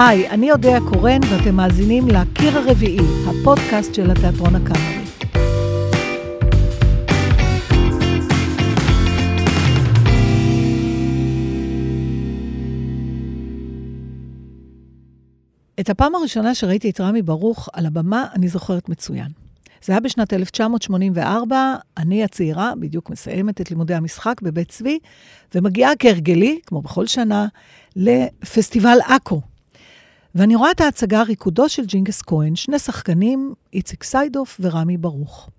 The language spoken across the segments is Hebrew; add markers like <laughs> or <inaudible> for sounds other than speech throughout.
היי, אני אודיה קורן ואתם מאזינים ל"קיר הרביעי", הפודקאסט של התיאטרון הקאמרי. את הפעם הראשונה שראיתי את רמי ברוך על הבמה, אני זוכרת מצוין. זה היה בשנת 1984, אני הצעירה, בדיוק מסיימת את לימודי המשחק בבית צבי, ומגיעה כהרגלי, כמו בכל שנה, לפסטיבל עכו. ואני רואה את ההצגה ריקודו של ג'ינגס כהן, שני שחקנים, איציק סיידוף ורמי ברוך.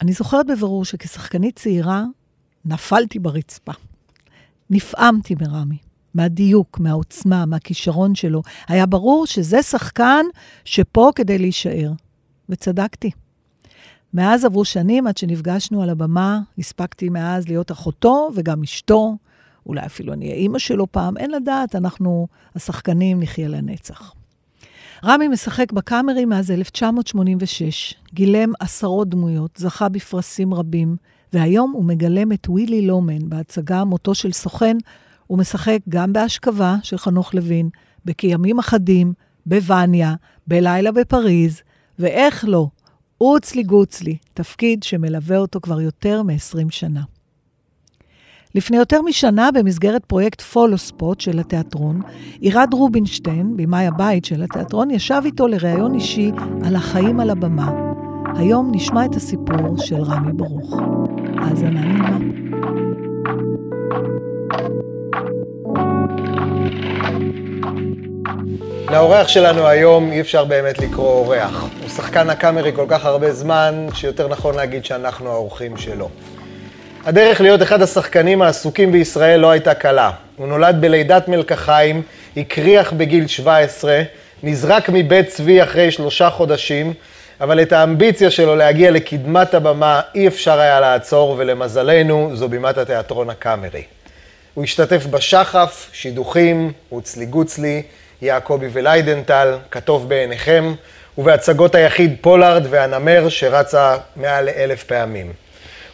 אני זוכרת בבירור שכשחקנית צעירה, נפלתי ברצפה. נפעמתי מרמי. מהדיוק, מהעוצמה, מהכישרון שלו. היה ברור שזה שחקן שפה כדי להישאר. וצדקתי. מאז עברו שנים עד שנפגשנו על הבמה, הספקתי מאז להיות אחותו וגם אשתו, אולי אפילו אני אהיה אימא שלו פעם, אין לדעת, אנחנו, השחקנים, נחיה לנצח. רמי משחק בקאמרי מאז 1986, גילם עשרות דמויות, זכה בפרסים רבים, והיום הוא מגלם את ווילי לומן בהצגה מותו של סוכן, הוא משחק גם בהשכבה של חנוך לוין, בכימים אחדים, בווניה, בלילה בפריז, ואיך לא, אוצלי גוצלי, תפקיד שמלווה אותו כבר יותר מ-20 שנה. לפני יותר משנה, במסגרת פרויקט פולו ספוט של התיאטרון, עירד רובינשטיין, במאי הבית של התיאטרון, ישב איתו לראיון אישי על החיים על הבמה. היום נשמע את הסיפור של רמי ברוך. האזנה נעימה. לאורח שלנו היום אי אפשר באמת לקרוא אורח. הוא שחקן הקאמרי כל כך הרבה זמן, שיותר נכון להגיד שאנחנו האורחים שלו. הדרך להיות אחד השחקנים העסוקים בישראל לא הייתה קלה. הוא נולד בלידת מלקחיים, הקריח בגיל 17, נזרק מבית צבי אחרי שלושה חודשים, אבל את האמביציה שלו להגיע לקדמת הבמה אי אפשר היה לעצור, ולמזלנו זו בימת התיאטרון הקאמרי. הוא השתתף בשחף, שידוכים, עוץ לי גוץ לי, יעקבי ולידנטל, כטוב בעיניכם, ובהצגות היחיד פולארד והנמר שרצה מעל לאלף פעמים.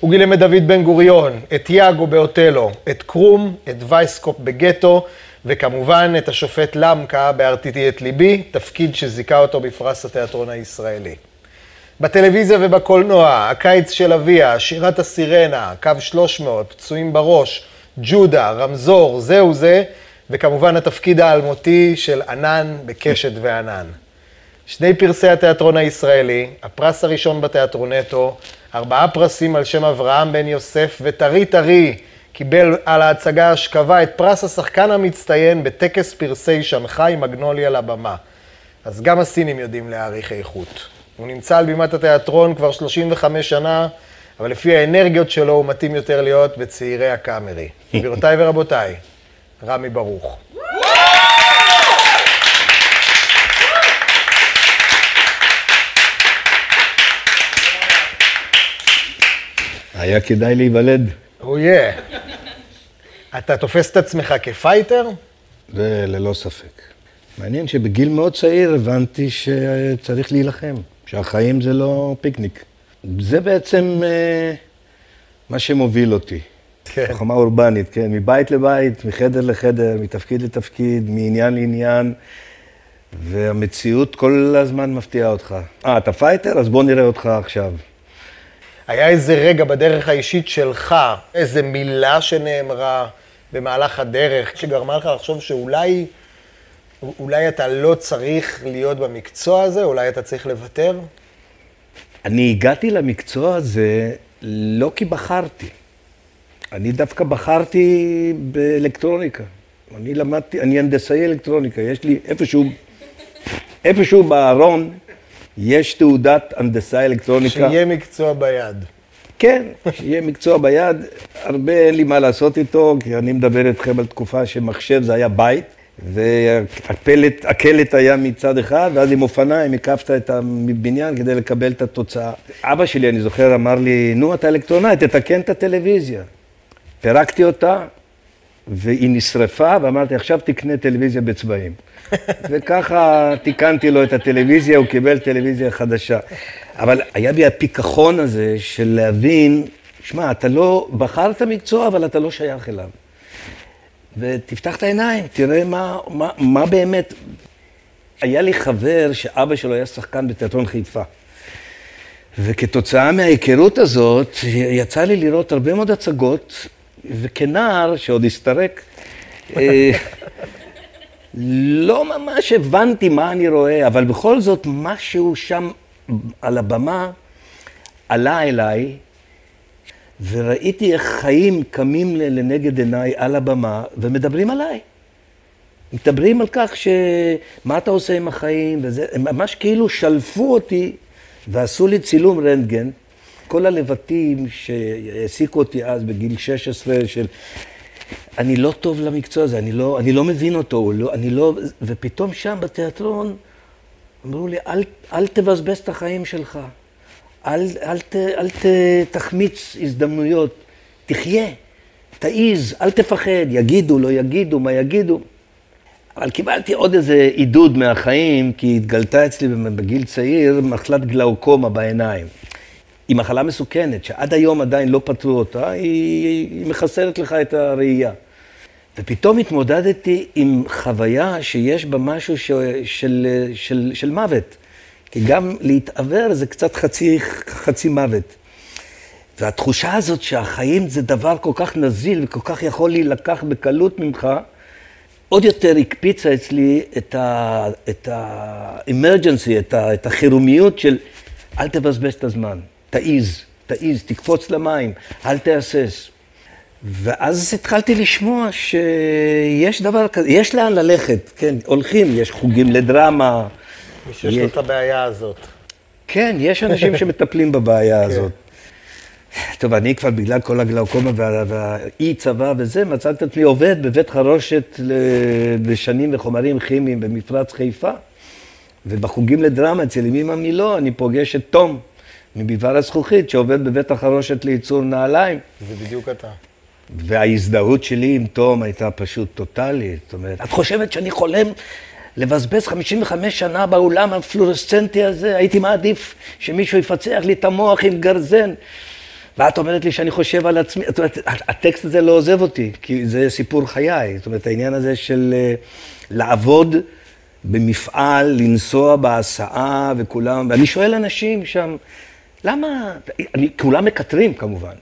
הוא גילם את דוד בן גוריון, את יאגו באוטלו, את קרום, את וייסקופ בגטו, וכמובן את השופט למקה בהרטיטי את ליבי, תפקיד שזיכה אותו בפרס התיאטרון הישראלי. בטלוויזיה ובקולנוע, הקיץ של אביה, שירת הסירנה, קו 300, פצועים בראש, ג'ודה, רמזור, זהו זה, וכמובן התפקיד האלמותי של ענן בקשת וענן. שני פרסי התיאטרון הישראלי, הפרס הראשון בתיאטרונטו, ארבעה פרסים על שם אברהם בן יוסף, וטרי טרי קיבל על ההצגה השכבה את פרס השחקן המצטיין בטקס פרסי שמחי מגנוליה לבמה. אז גם הסינים יודעים להעריך איכות. הוא נמצא על בימת התיאטרון כבר 35 שנה, אבל לפי האנרגיות שלו הוא מתאים יותר להיות בצעירי הקאמרי. <laughs> גבירותיי ורבותיי, רמי ברוך. היה כדאי להיוולד. הוא יהיה. אתה תופס את עצמך כפייטר? זה ללא ספק. מעניין שבגיל מאוד צעיר הבנתי שצריך להילחם, שהחיים זה לא פיקניק. זה בעצם אה, מה שמוביל אותי. כן. חומה אורבנית, כן, מבית לבית, מחדר לחדר, מתפקיד לתפקיד, מעניין לעניין, והמציאות כל הזמן מפתיעה אותך. אה, אתה fighter? אז בוא נראה אותך עכשיו. היה איזה רגע בדרך האישית שלך, איזה מילה שנאמרה במהלך הדרך, שגרמה לך לחשוב שאולי אולי אתה לא צריך להיות במקצוע הזה, אולי אתה צריך לוותר? אני הגעתי למקצוע הזה לא כי בחרתי. אני דווקא בחרתי באלקטרוניקה. אני למדתי, אני הנדסאי אלקטרוניקה, יש לי איפשהו, איפשהו בארון, יש תעודת הנדסאי אלקטרוניקה. שיהיה מקצוע ביד. כן, שיהיה מקצוע ביד. הרבה אין לי מה לעשות איתו, כי אני מדבר איתכם על תקופה שמחשב זה היה בית, והקלט היה מצד אחד, ואז עם אופניים הקפת את הבניין כדי לקבל את התוצאה. אבא שלי, אני זוכר, אמר לי, נו, אתה אלקטרונאי, תתקן את הטלוויזיה. פירקתי אותה, והיא נשרפה, ואמרתי, עכשיו תקנה טלוויזיה בצבעים. <laughs> וככה תיקנתי לו את הטלוויזיה, הוא קיבל טלוויזיה חדשה. אבל היה בי הפיכחון הזה של להבין, שמע, אתה לא, בחרת מקצוע, אבל אתה לא שייך אליו. ותפתח את העיניים, תראה מה, מה, מה באמת. היה לי חבר שאבא שלו היה שחקן בתיאטרון חיפה. וכתוצאה מההיכרות הזאת, יצא לי לראות הרבה מאוד הצגות, וכנער, שעוד הסתרק, אה, לא ממש הבנתי מה אני רואה, אבל בכל זאת, משהו שם על הבמה עלה אליי, וראיתי איך חיים קמים לנגד עיניי על הבמה ומדברים עליי. מדברים על כך ש... מה אתה עושה עם החיים, וזה, הם ממש כאילו שלפו אותי ועשו לי צילום רנטגן. כל הלבטים שהעסיקו אותי אז בגיל 16 של אני לא טוב למקצוע הזה, אני לא, אני לא מבין אותו, לא, אני לא... ופתאום שם בתיאטרון אמרו לי, אל, אל תבזבז את החיים שלך, אל, אל, ת, אל ת, תחמיץ הזדמנויות, תחיה, תעיז, אל תפחד, יגידו, לא יגידו, מה יגידו. אבל קיבלתי עוד איזה עידוד מהחיים, כי התגלתה אצלי בגיל צעיר מחלת גלאוקומה בעיניים. היא מחלה מסוכנת, שעד היום עדיין לא פתרו אותה, היא, היא מחסלת לך את הראייה. ופתאום התמודדתי עם חוויה שיש בה משהו ש, של, של, של מוות. כי גם להתעוור זה קצת חצי, חצי מוות. והתחושה הזאת שהחיים זה דבר כל כך נזיל וכל כך יכול להילקח בקלות ממך, עוד יותר הקפיצה אצלי את ה-emergency, את, ה, את החירומיות של אל תבזבז את הזמן, תעיז, תעיז, תקפוץ למים, אל תהסס. ואז התחלתי לשמוע שיש דבר כזה, יש לאן ללכת, כן, הולכים, יש חוגים לדרמה. שיש לו את הבעיה הזאת. כן, יש אנשים <laughs> שמטפלים בבעיה כן. הזאת. טוב, אני כבר בגלל כל הגלאוקומה וה, והאי צבא וזה, מצאתי את עצמי עובד בבית חרושת לשנים וחומרים כימיים במפרץ חיפה. ובחוגים לדרמה אצל אמא מילו אני פוגש את תום מביבר הזכוכית שעובד בבית החרושת לייצור נעליים. זה בדיוק אתה. וההזדהות שלי עם תום הייתה פשוט טוטאלית. זאת אומרת, את חושבת שאני חולם לבזבז 55 שנה באולם הפלורסצנטי הזה? הייתי מעדיף שמישהו יפצח לי את המוח עם גרזן. ואת אומרת לי שאני חושב על עצמי, זאת אומרת, הטקסט הזה לא עוזב אותי, כי זה סיפור חיי. זאת אומרת, העניין הזה של אה, לעבוד במפעל, לנסוע בהסעה וכולם, ואני שואל אנשים שם, למה, אני, כולם מקטרים כמובן,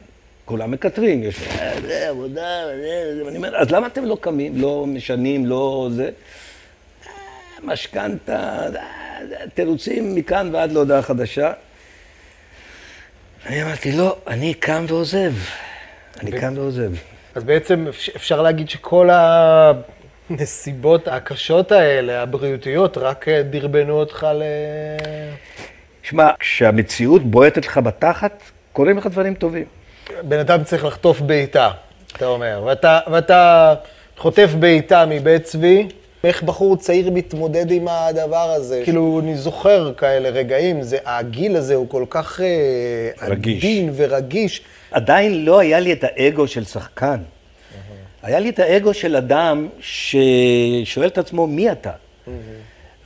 כולם מקטרים, יש אה, זה עבודה, זה, אני אומר, אז למה אתם לא קמים, לא משנים, לא זה? אה, משכנתה, תירוצים מכאן ועד להודעה חדשה. אני אמרתי, לא, אני קם ועוזב. אני קם ועוזב. אז בעצם אפשר להגיד שכל הנסיבות הקשות האלה, הבריאותיות, רק דרבנו אותך ל... שמע, כשהמציאות בועטת לך בתחת, קורים לך דברים טובים. בן אדם צריך לחטוף בעיטה, אתה אומר. ואתה, ואתה חוטף בעיטה מבית צבי, איך בחור צעיר מתמודד עם הדבר הזה? כאילו, אני זוכר כאלה רגעים, זה, הגיל הזה הוא כל כך אה, רגיש. עדין ורגיש. עדיין לא היה לי את האגו של שחקן. היה לי את האגו של אדם ששואל את עצמו, מי אתה?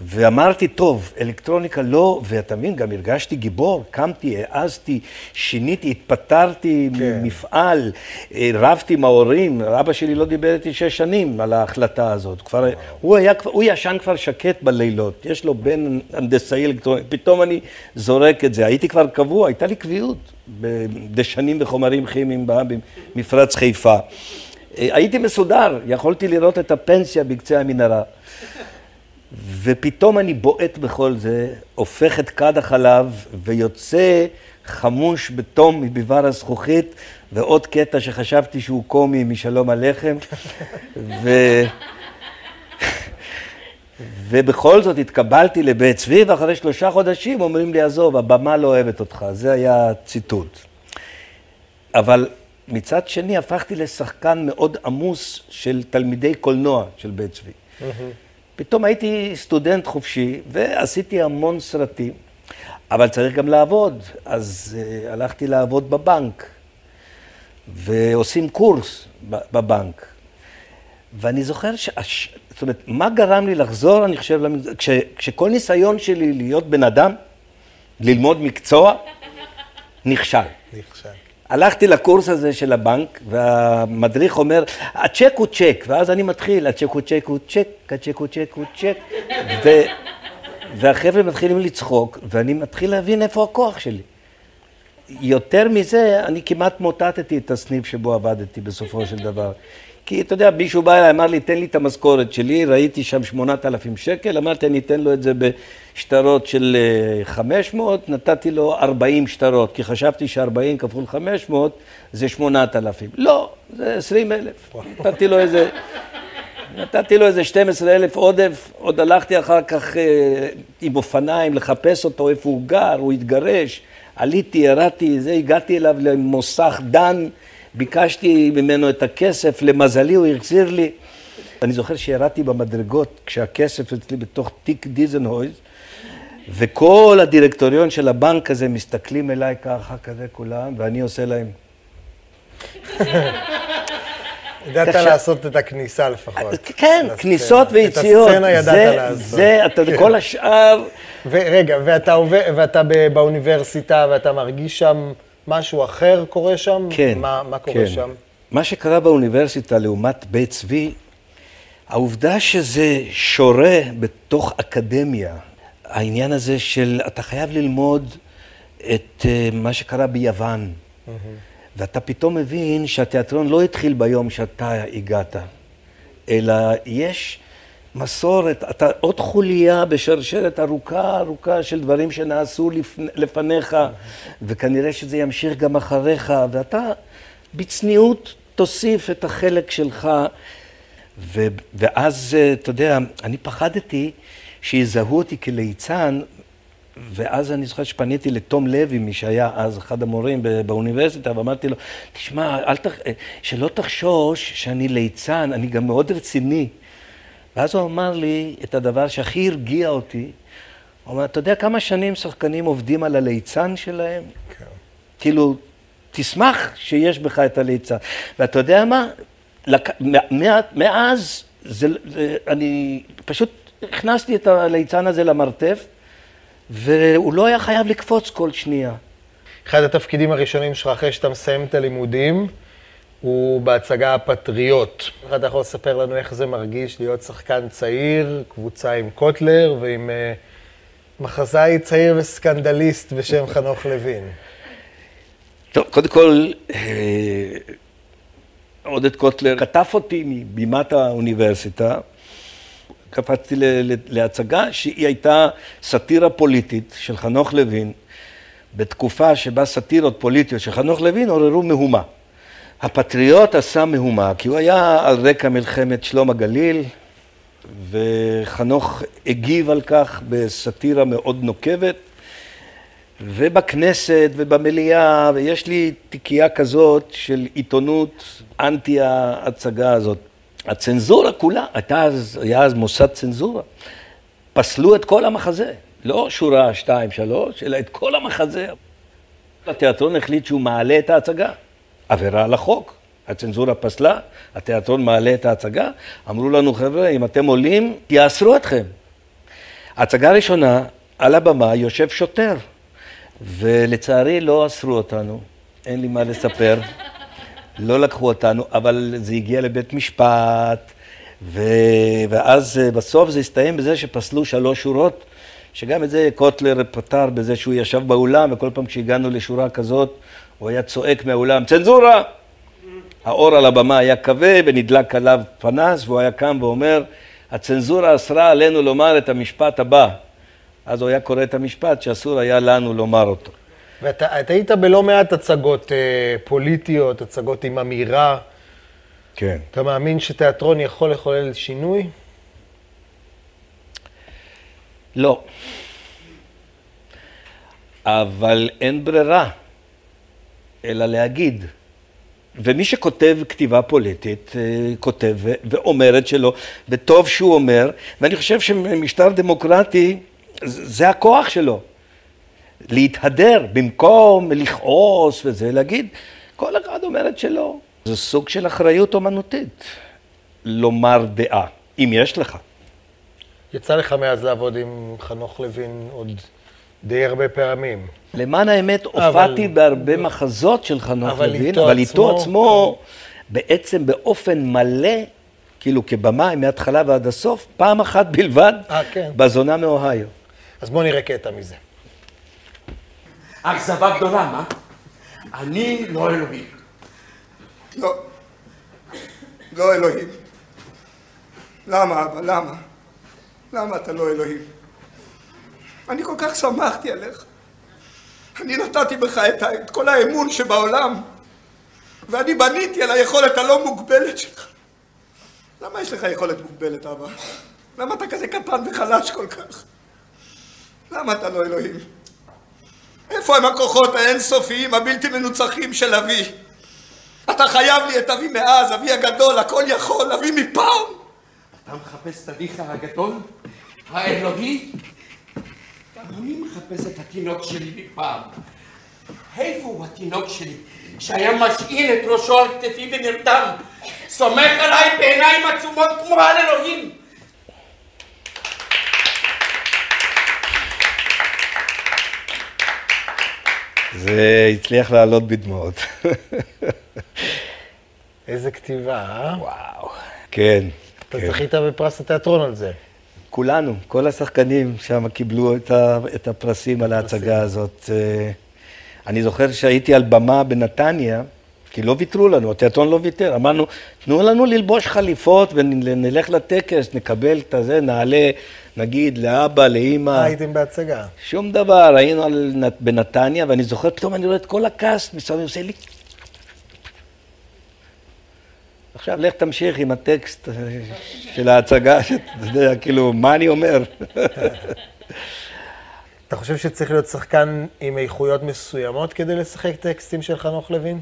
ואמרתי, טוב, אלקטרוניקה לא, ואתה מבין, גם הרגשתי גיבור, קמתי, העזתי, שיניתי, התפטרתי כן. ממפעל, אה, רבתי עם ההורים, אבא שלי לא דיבר איתי שש שנים על ההחלטה הזאת. כבר, הוא, היה, הוא ישן כבר שקט בלילות, יש לו בן הנדסאי אלקטרוניקה, פתאום אני זורק את זה. הייתי כבר קבוע, הייתה לי קביעות בדשנים וחומרים כימיים במפרץ חיפה. אה, הייתי מסודר, יכולתי לראות את הפנסיה בקצה המנהרה. ופתאום אני בועט בכל זה, הופך את כד החלב ויוצא חמוש בתום מביבר הזכוכית, ועוד קטע שחשבתי שהוא קומי משלום הלחם. ו... ובכל זאת התקבלתי לבית צבי, ואחרי שלושה חודשים אומרים לי, עזוב, הבמה לא אוהבת אותך. זה היה ציטוט. אבל מצד שני הפכתי לשחקן מאוד עמוס של תלמידי קולנוע של בית צבי. פתאום הייתי סטודנט חופשי ועשיתי המון סרטים, אבל צריך גם לעבוד. אז אה, הלכתי לעבוד בבנק, ועושים קורס בבנק. ואני זוכר ש... זאת אומרת, מה גרם לי לחזור, אני חושב, למגזר... כש... כשכל ניסיון שלי להיות בן אדם, ללמוד מקצוע, נכשל. נכשל. הלכתי לקורס הזה של הבנק, והמדריך אומר, הצ'ק הוא צ'ק, ואז אני מתחיל, הצ'ק הוא צ'ק הוא צ'ק, הצ'ק הוא צ'ק הוא צ'ק, ו... והחבר'ה מתחילים לצחוק, ואני מתחיל להבין איפה הכוח שלי. יותר מזה, אני כמעט מוטטתי את הסניף שבו עבדתי בסופו של דבר. כי אתה יודע, מישהו בא אליי, אמר לי, תן לי את המשכורת שלי, ראיתי שם 8,000 שקל, אמרתי, אני אתן לו את זה בשטרות של 500, אה, נתתי לו 40 שטרות, כי חשבתי ש-40 כפול 500 זה 8,000. לא, זה 20,000. נתתי לו איזה... נתתי לו איזה 12 אלף עודף, עוד הלכתי אחר כך אה, עם אופניים לחפש אותו, איפה הוא גר, הוא התגרש, עליתי, ירדתי, זה, הגעתי אליו למוסך דן, ביקשתי ממנו את הכסף, למזלי הוא החזיר לי. אני זוכר שירדתי במדרגות כשהכסף אצלי בתוך תיק דיזנהויז, וכל הדירקטוריון של הבנק הזה מסתכלים אליי ככה, כזה כולם, ואני עושה להם. ידעת לעשות את הכניסה לפחות. כן, כניסות ויציאות. את הסצנה ידעת לעשות. זה, יודע, כל השאר... ורגע, ואתה באוניברסיטה ואתה מרגיש שם משהו אחר קורה שם? כן. מה קורה כן. שם? מה שקרה באוניברסיטה לעומת בית צבי, העובדה שזה שורה בתוך אקדמיה, העניין הזה של אתה חייב ללמוד את אה, מה שקרה ביוון. Mm-hmm. ואתה פתאום מבין שהתיאטרון לא התחיל ביום שאתה הגעת, אלא יש מסורת, אתה עוד חוליה בשרשרת ארוכה ארוכה של דברים שנעשו לפניך, וכנראה שזה ימשיך גם אחריך, ואתה בצניעות תוסיף את החלק שלך, ו, ואז, אתה יודע, אני פחדתי שיזהו אותי כליצן ואז אני זוכר שפניתי לתום לוי, מי שהיה אז אחד המורים באוניברסיטה, ואמרתי לו, תשמע, תח... שלא תחשוש שאני ליצן, אני גם מאוד רציני. ואז הוא אמר לי את הדבר שהכי הרגיע אותי. הוא אמר, אתה יודע כמה שנים שחקנים עובדים על הליצן שלהם? כן. כאילו, תשמח שיש בך את הליצן. ואתה יודע מה? לק... מאז, זה... אני פשוט הכנסתי את הליצן הזה למרתף. והוא לא היה חייב לקפוץ כל שנייה. אחד התפקידים הראשונים שלך אחרי שאתה מסיים את הלימודים, הוא בהצגה הפטריוט. אתה יכול לספר לנו איך זה מרגיש להיות שחקן צעיר, קבוצה עם קוטלר ועם uh, מחזאי צעיר וסקנדליסט בשם חנוך לוין. טוב, קודם כל, אה, עודד קוטלר כתב אותי מבימת האוניברסיטה. קפצתי להצגה שהיא הייתה סאטירה פוליטית של חנוך לוין, בתקופה שבה סאטירות פוליטיות של חנוך לוין עוררו מהומה. הפטריוט עשה מהומה, כי הוא היה על רקע מלחמת שלום הגליל, וחנוך הגיב על כך בסאטירה מאוד נוקבת, ובכנסת ובמליאה, ויש לי תיקייה כזאת של עיתונות אנטי ההצגה הזאת. הצנזורה כולה, הייתה אז, היה אז מוסד צנזורה, פסלו את כל המחזה, לא שורה שתיים, שלוש, אלא את כל המחזה. התיאטרון החליט שהוא מעלה את ההצגה, עבירה על החוק. הצנזורה פסלה, התיאטרון מעלה את ההצגה, אמרו לנו, חבר'ה, אם אתם עולים, יאסרו אתכם. ההצגה הראשונה, על הבמה יושב שוטר, ולצערי לא אסרו אותנו, אין לי מה לספר. <laughs> לא לקחו אותנו, אבל זה הגיע לבית משפט, ו... ואז אה, בסוף זה הסתיים בזה שפסלו שלוש שורות, שגם את זה קוטלר פתר בזה שהוא ישב באולם, וכל פעם כשהגענו לשורה כזאת, הוא היה צועק מהאולם, צנזורה! האור על הבמה היה כבה ונדלק עליו פנס, והוא היה קם ואומר, הצנזורה אסרה עלינו לומר את המשפט הבא. אז הוא היה קורא את המשפט שאסור היה לנו לומר אותו. ואתה היית בלא מעט הצגות אה, פוליטיות, הצגות עם אמירה. כן. אתה מאמין שתיאטרון יכול לחולל שינוי? לא. אבל אין ברירה, אלא להגיד. ומי שכותב כתיבה פוליטית, אה, כותב ואומר את שלו, וטוב שהוא אומר, ואני חושב שמשטר דמוקרטי, זה הכוח שלו. להתהדר במקום לכעוס וזה, להגיד, כל אחד אומר את שלו. זה סוג של אחריות אומנותית, לומר דעה, אם יש לך. יצא לך מאז לעבוד עם חנוך לוין עוד די הרבה פעמים. למען האמת, אבל- הופעתי בהרבה מחזות של חנוך אבל לוין, איתו אבל איתו עצמו- עצמו, בעצם באופן מלא, כאילו כבמאי מההתחלה ועד הסוף, פעם אחת בלבד, אה, כן. בזונה מאוהיו. אז בואו נראה קטע מזה. אכזבה גדולה, מה? אני לא אלוהים. לא. לא אלוהים. למה, אבא? למה? למה אתה לא אלוהים? אני כל כך שמחתי עליך. אני נתתי בך את, את כל האמון שבעולם, ואני בניתי על היכולת הלא מוגבלת שלך. למה יש לך יכולת מוגבלת, אבא? למה אתה כזה קטן וחלש כל כך? למה אתה לא אלוהים? איפה הם הכוחות האינסופיים, הבלתי מנוצחים של אבי? אתה חייב לי את אבי מאז, אבי הגדול, הכל יכול, אבי מפעם. אתה מחפש את אביך הגדול? האלוהי? גם אני מחפש את התינוק שלי מפעם. איפה הוא התינוק שלי, שהיה משעין את ראשו על כתפי ונרדם? סומך עליי בעיניים עצומות כמו על אלוהים. זה הצליח לעלות בדמעות. איזה כתיבה, אה? וואו. כן. אתה כן. זכית בפרס התיאטרון על זה. כולנו, כל השחקנים שם קיבלו את, ה, את הפרסים על ההצגה הזאת. אה, אני זוכר שהייתי על במה בנתניה, כי לא ויתרו לנו, התיאטרון לא ויתר. אמרנו, תנו לנו ללבוש חליפות ונלך לטקס, נקבל את הזה, נעלה, נגיד, לאבא, לאימא. הייתם בהצגה. שום דבר, היינו על, בנתניה, ואני זוכר, פתאום אני רואה את כל הקאסט מסביב, עושה לי... עכשיו, לך תמשיך עם הטקסט אה, של ההצגה, שאתה יודע, כאילו, מה אני אומר? <laughs> אתה חושב שצריך להיות שחקן עם איכויות מסוימות כדי לשחק טקסטים של חנוך לוין?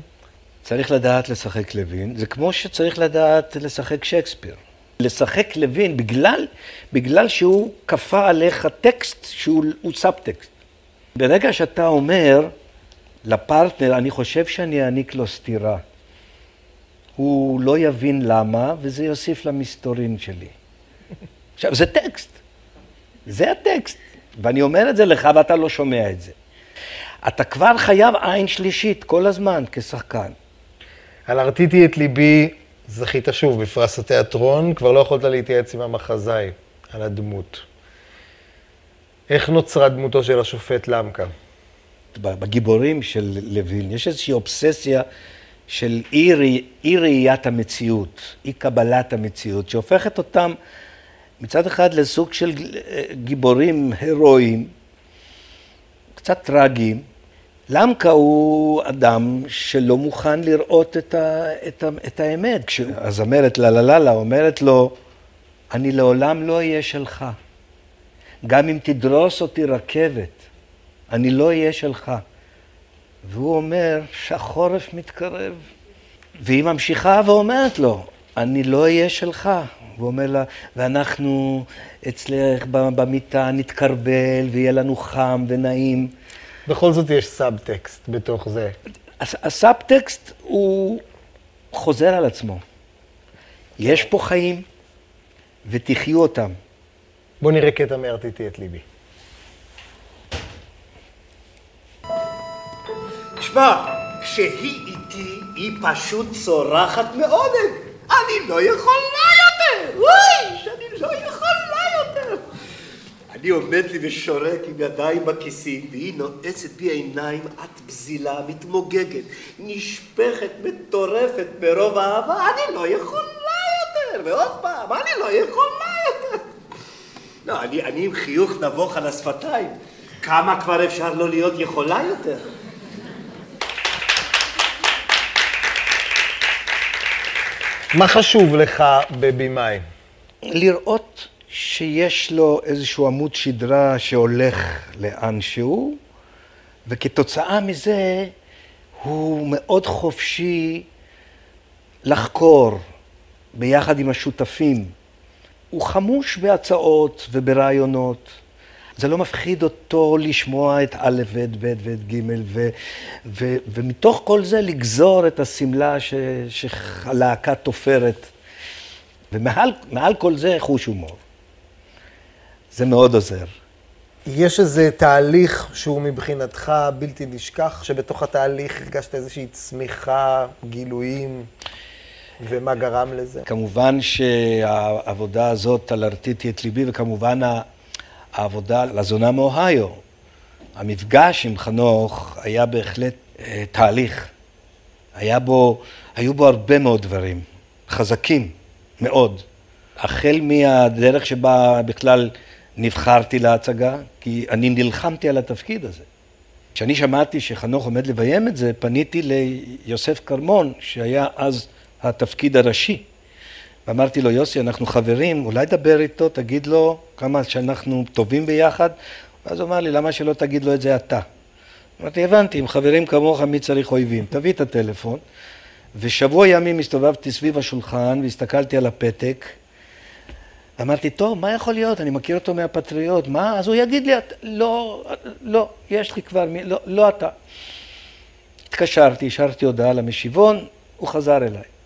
צריך לדעת לשחק לוין, זה כמו שצריך לדעת לשחק שייקספיר. לשחק לוין, בגלל, בגלל שהוא כפה עליך טקסט שהוא הוא סאבטקסט. ברגע שאתה אומר לפרטנר, אני חושב שאני אעניק לו סטירה, הוא לא יבין למה, וזה יוסיף למסתורין שלי. עכשיו, זה טקסט. זה הטקסט. ואני אומר את זה לך ואתה לא שומע את זה. אתה כבר חייב עין שלישית כל הזמן כשחקן. על הרטיטי את ליבי זכית שוב בפרס התיאטרון, כבר לא יכולת להתייעץ עם המחזאי על הדמות. איך נוצרה דמותו של השופט למקה? בגיבורים של לוין יש איזושהי אובססיה של אי, ראי- אי ראיית המציאות, אי קבלת המציאות, שהופכת אותם מצד אחד לסוג של אה, גיבורים הירואיים, קצת טרגיים. למקה הוא אדם שלא מוכן לראות את, ה, את, ה, את האמת. כשהזמרת לה לה לה לה אומרת לו, אני לעולם לא אהיה שלך. גם אם תדרוס אותי רכבת, אני לא אהיה שלך. והוא אומר שהחורף מתקרב. והיא ממשיכה ואומרת לו, אני לא אהיה שלך. והוא אומר לה, ואנחנו אצלך במיטה נתכרבל ויהיה לנו חם ונעים. בכל זאת יש סאבטקסט בתוך זה. הס- הסאבטקסט הוא חוזר על עצמו. יש פה חיים ותחיו אותם. בואו נראה קטע מהרטיטי את ליבי. שמע, כשהיא איתי, היא פשוט צורחת מעונג. אני לא יכולה יותר! וואי, שאני לא יכולה יותר! אני עומד לי ושורק עם ידיים בכיסים, והיא נועצת בי עיניים, את בזילה, מתמוגגת, נשפכת, מטורפת מרוב אהבה, אני לא יכולה יותר! ועוד פעם, אני לא יכולה יותר! לא, אני, אני עם חיוך נבוך על השפתיים. כמה כבר אפשר לא להיות יכולה יותר? מה חשוב לך בבימאי? לראות שיש לו איזשהו עמוד שדרה שהולך לאנשהו, וכתוצאה מזה הוא מאוד חופשי לחקור ביחד עם השותפים. הוא חמוש בהצעות וברעיונות. זה לא מפחיד אותו לשמוע את א' ואת ב' ואת ג' ו, ו, ומתוך כל זה לגזור את השמלה שהלהקה תופרת. ומעל מעל כל זה חוש הומור. זה מאוד עוזר. יש איזה תהליך שהוא מבחינתך בלתי נשכח, שבתוך התהליך הרגשת איזושהי צמיחה, גילויים, ומה גרם לזה? כמובן שהעבודה הזאת על הרטיתי את ליבי, וכמובן העבודה לזונה מאוהיו. המפגש עם חנוך היה בהחלט אה, תהליך. היה בו, היו בו הרבה מאוד דברים, חזקים מאוד. החל מהדרך שבה בכלל נבחרתי להצגה, כי אני נלחמתי על התפקיד הזה. כשאני שמעתי שחנוך עומד לביים את זה, פניתי ליוסף כרמון, שהיה אז התפקיד הראשי. ואמרתי לו, יוסי, אנחנו חברים, אולי דבר איתו, תגיד לו כמה שאנחנו טובים ביחד. ואז הוא אמר לי, למה שלא תגיד לו את זה אתה? אמרתי, הבנתי, עם חברים כמוך מי צריך אויבים? תביא את הטלפון. ושבוע ימים הסתובבתי סביב השולחן והסתכלתי על הפתק. אמרתי, טוב, מה יכול להיות? אני מכיר אותו מהפטריוט, מה? אז הוא יגיד לי, לא, לא, יש לי כבר, לא, לא אתה. התקשרתי, השארתי הודעה למשיבון, הוא חזר אליי.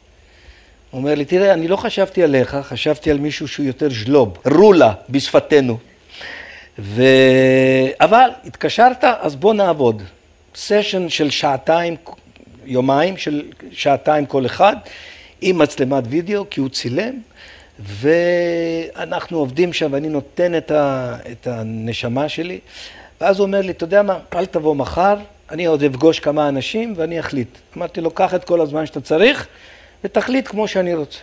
הוא אומר לי, תראה, אני לא חשבתי עליך, חשבתי על מישהו שהוא יותר ז'לוב, רולה בשפתנו. ו... אבל התקשרת, אז בוא נעבוד. סשן של שעתיים, יומיים, של שעתיים כל אחד, עם מצלמת וידאו, כי הוא צילם, ואנחנו עובדים שם, ואני נותן את, ה... את הנשמה שלי. ואז הוא אומר לי, אתה יודע מה, אל תבוא מחר, אני עוד אפגוש כמה אנשים ואני אחליט. אמרתי לו, קח את כל הזמן שאתה צריך, ותחליט כמו שאני רוצה.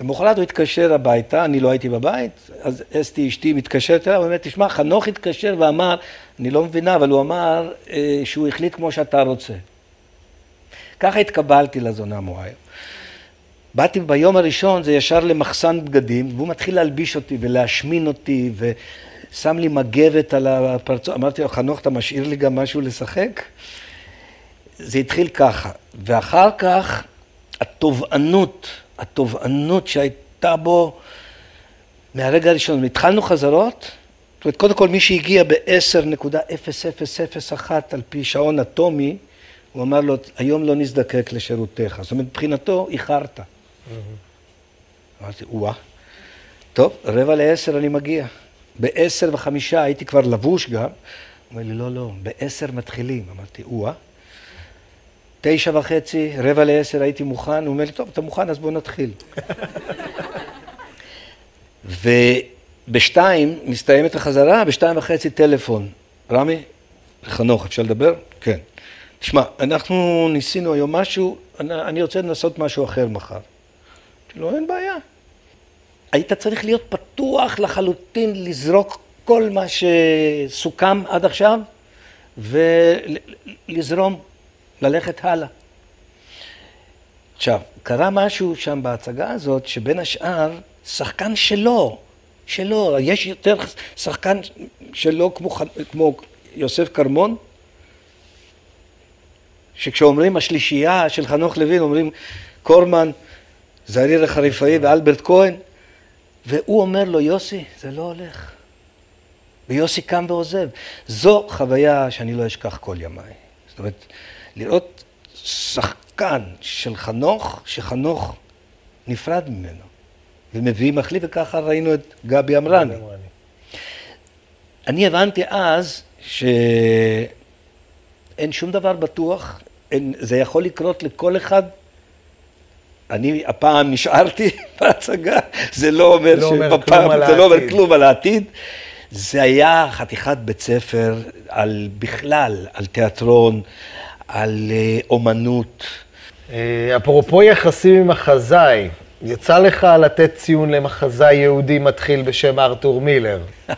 למחרת הוא התקשר הביתה, אני לא הייתי בבית, אז אסתי אשתי מתקשרת אליו, ואומרת, תשמע, חנוך התקשר ואמר, אני לא מבינה, אבל הוא אמר אה, שהוא החליט כמו שאתה רוצה. ככה התקבלתי לזונה מואייר. באתי ביום הראשון, זה ישר למחסן בגדים, והוא מתחיל להלביש אותי ולהשמין אותי, ושם לי מגבת על הפרצוף. אמרתי לו, חנוך, אתה משאיר לי גם משהו לשחק? זה התחיל ככה, ואחר כך התובענות, התובענות שהייתה בו מהרגע הראשון, התחלנו חזרות, זאת אומרת, קודם כל מי שהגיע ב-10.0001 על פי שעון אטומי, הוא אמר לו, היום לא נזדקק לשירותיך. זאת אומרת, מבחינתו, איחרת. אמרתי, וואה. טוב, רבע לעשר אני מגיע. בעשר וחמישה הייתי כבר לבוש גם. הוא אומר לי, לא, לא, בעשר מתחילים. אמרתי, וואה. תשע וחצי, רבע לעשר הייתי מוכן, הוא אומר לי, טוב, אתה מוכן, אז בוא נתחיל. <laughs> ובשתיים מסתיימת החזרה, בשתיים וחצי טלפון. רמי, חנוך, אפשר לדבר? כן. תשמע, אנחנו ניסינו היום משהו, אני, רוצה לנסות משהו אחר מחר. לו, אין בעיה. היית צריך להיות פתוח לחלוטין, לזרוק כל מה שסוכם עד עכשיו, ולזרום ללכת הלאה. עכשיו, קרה משהו שם בהצגה הזאת, שבין השאר, שחקן שלו, שלו, יש יותר שחקן שלו כמו, כמו יוסף כרמון, שכשאומרים השלישייה של חנוך לוין, אומרים קורמן, זעריר החריפאי ואלברט כהן, והוא אומר לו, יוסי, זה לא הולך. ויוסי קם ועוזב. זו חוויה שאני לא אשכח כל ימיי. זאת אומרת, לראות שחקן של חנוך, שחנוך נפרד ממנו, ומביא מחליף, וככה ראינו את גבי אמרני. אני הבנתי אז שאין שום דבר בטוח, אין, זה יכול לקרות לכל אחד. אני הפעם נשארתי <laughs> בהצגה, זה לא אומר לא שבפעם, זה לא אומר כלום על העתיד. זה היה חתיכת בית ספר על בכלל, על תיאטרון, על אה, אומנות. אה, אפרופו יחסים עם החזאי, יצא לך לתת ציון למחזאי יהודי מתחיל בשם ארתור מילר. <laughs>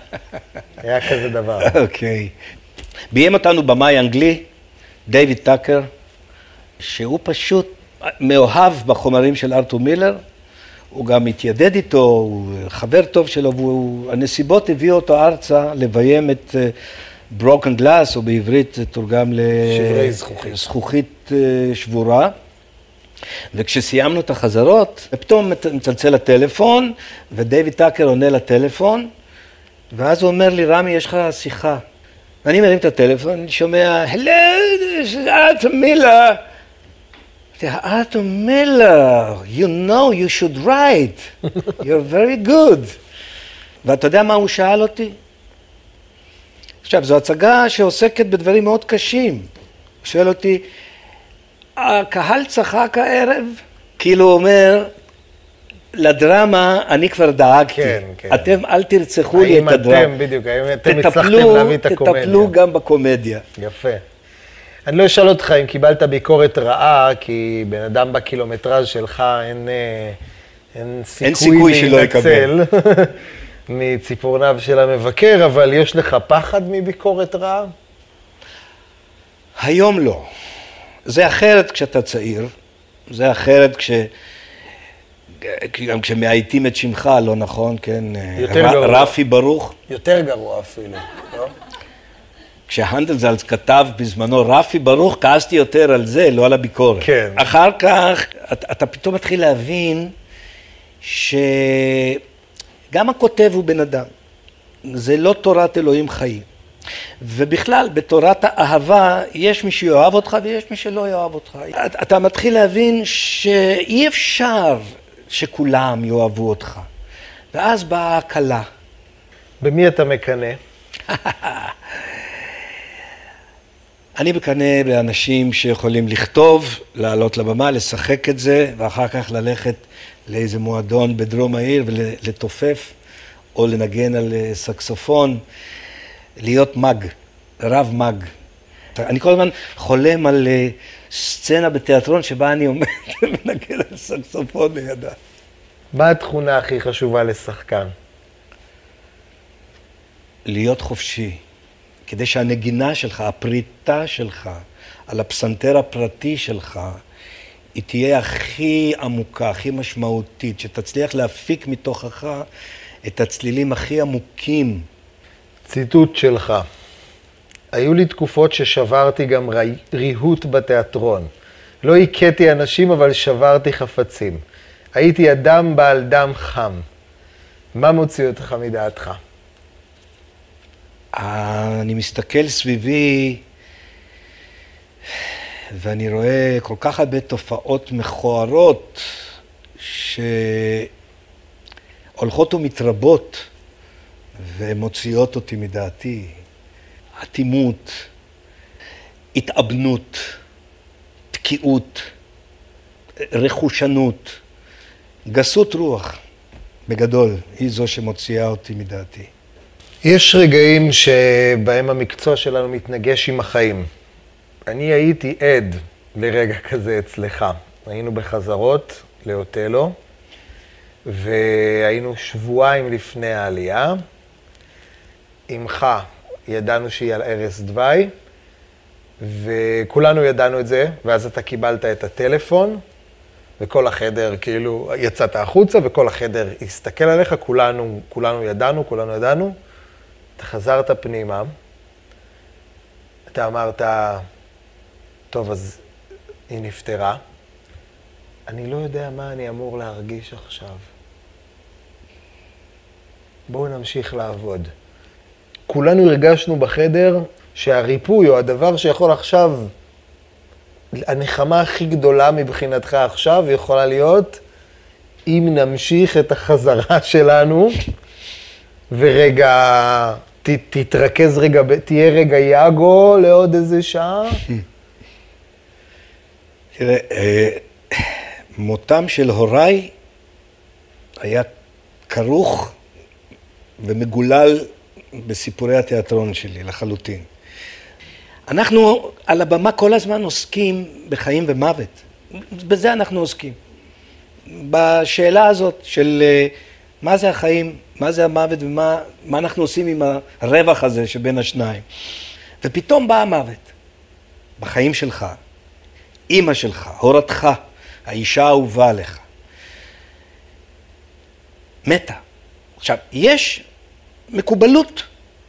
היה כזה דבר. אוקיי. ביים אותנו במאי אנגלי, דיוויד טאקר, שהוא פשוט מאוהב בחומרים של ארתור מילר. הוא גם התיידד איתו, הוא חבר טוב שלו, והנסיבות הביאו אותו ארצה לביים את... broken glass, או בעברית זה תורגם לזכוכית אה, שבורה. וכשסיימנו את החזרות, פתאום מצלצל הטלפון, ודייוויד טאקר עונה לטלפון, ואז הוא אומר לי, רמי, יש לך שיחה. ואני מרים את הטלפון, אני שומע, הלו, זה ארתו מילר. ארתו מילר, you know you should write, <laughs> you're very good. ואתה יודע מה הוא שאל אותי? עכשיו, זו הצגה שעוסקת בדברים מאוד קשים. הוא שואל אותי, הקהל צחק הערב? כאילו הוא אומר, לדרמה אני כבר דאגתי. כן, כן. אתם אל תרצחו לי האם את הדרמה. אתם, בדיוק, האם אתם הצלחתם להביא את הקומדיה? תטפלו גם בקומדיה. יפה. אני לא אשאל אותך אם קיבלת ביקורת רעה, כי בן אדם בקילומטראז' שלך אין, אה, אין סיכוי, סיכוי שלא להינצל <laughs> מציפורניו של המבקר, אבל יש לך פחד מביקורת רעה? היום לא. זה אחרת כשאתה צעיר, זה אחרת כש... גם כשמאייתים את שמך, לא נכון, כן? יותר ר- גרוע. רפי ברוך. יותר גרוע אפילו, לא? כשהנדלזלץ כתב בזמנו רפי ברוך, כעסתי יותר על זה, לא על הביקורת. כן. אחר כך, אתה, אתה פתאום מתחיל להבין שגם הכותב הוא בן אדם. זה לא תורת אלוהים חיים. ובכלל, בתורת האהבה, יש מי שיאהב אותך ויש מי שלא יאהב אותך. אתה מתחיל להבין שאי אפשר שכולם יאהבו אותך. ואז באה ההקלה. במי אתה מקנא? <laughs> אני מקנא באנשים שיכולים לכתוב, לעלות לבמה, לשחק את זה, ואחר כך ללכת לאיזה מועדון בדרום העיר ולתופף, או לנגן על אה, סקסופון, להיות מג, רב מג. אני כל הזמן חולם על אה, סצנה בתיאטרון שבה אני עומד <laughs> ומנגן על סקסופון לידה. מה התכונה הכי חשובה לשחקן? להיות חופשי, כדי שהנגינה שלך, הפריטה שלך, על הפסנתר הפרטי שלך, היא תהיה הכי עמוקה, הכי משמעותית, שתצליח להפיק מתוכך את הצלילים הכי עמוקים. ציטוט שלך: היו לי תקופות ששברתי גם רי- ריהוט בתיאטרון. לא הכיתי אנשים, אבל שברתי חפצים. הייתי אדם בעל דם חם. מה מוציא אותך מדעתך? אני מסתכל סביבי ואני רואה כל כך הרבה תופעות מכוערות שהולכות ומתרבות ומוציאות אותי מדעתי. אטימות, התאבנות, תקיעות, רכושנות, גסות רוח, בגדול, היא זו שמוציאה אותי מדעתי. יש רגעים שבהם המקצוע שלנו מתנגש עם החיים. אני הייתי עד לרגע כזה אצלך. היינו בחזרות לאוטלו, והיינו שבועיים לפני העלייה. אמך, ידענו שהיא על ערש דווי, וכולנו ידענו את זה, ואז אתה קיבלת את הטלפון, וכל החדר, כאילו, יצאת החוצה, וכל החדר הסתכל עליך, כולנו, כולנו ידענו, כולנו ידענו. אתה חזרת פנימה, אתה אמרת, טוב, אז היא נפטרה. אני לא יודע מה אני אמור להרגיש עכשיו. בואו נמשיך לעבוד. כולנו הרגשנו בחדר שהריפוי, או הדבר שיכול עכשיו, הנחמה הכי גדולה מבחינתך עכשיו, יכולה להיות אם נמשיך את החזרה שלנו, ורגע, ת, תתרכז רגע, תהיה רגע יאגו לעוד איזה שעה. תראה, אה, מותם של הוריי היה כרוך ומגולל בסיפורי התיאטרון שלי לחלוטין. אנחנו על הבמה כל הזמן עוסקים בחיים ומוות. בזה אנחנו עוסקים. בשאלה הזאת של אה, מה זה החיים, מה זה המוות ומה מה אנחנו עושים עם הרווח הזה שבין השניים. ופתאום בא המוות בחיים שלך, אימא שלך, הורתך, האישה האהובה עליך. מתה. עכשיו, יש מקובלות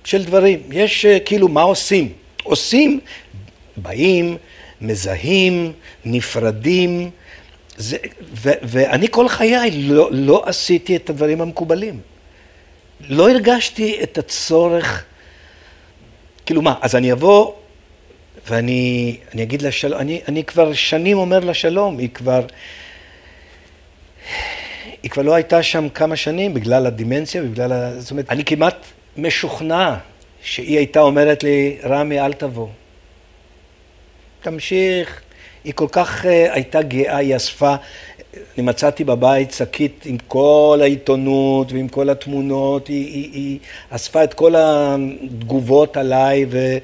של דברים, יש אה, כאילו מה עושים. עושים, באים, מזהים, נפרדים, זה, ו, ואני כל חיי לא, לא עשיתי את הדברים המקובלים. לא הרגשתי את הצורך, כאילו מה, אז אני אבוא ואני אני אגיד לה שלום, אני, אני כבר שנים אומר לה שלום, היא כבר, היא כבר לא הייתה שם כמה שנים בגלל הדימנציה, בגלל ה... זאת אומרת, אני כמעט משוכנע שהיא הייתה אומרת לי, רמי, אל תבוא. תמשיך. היא כל כך uh, הייתה גאה, היא אספה, אני מצאתי בבית שקית עם כל העיתונות ועם כל התמונות, היא, היא, היא אספה את כל התגובות עליי, ו,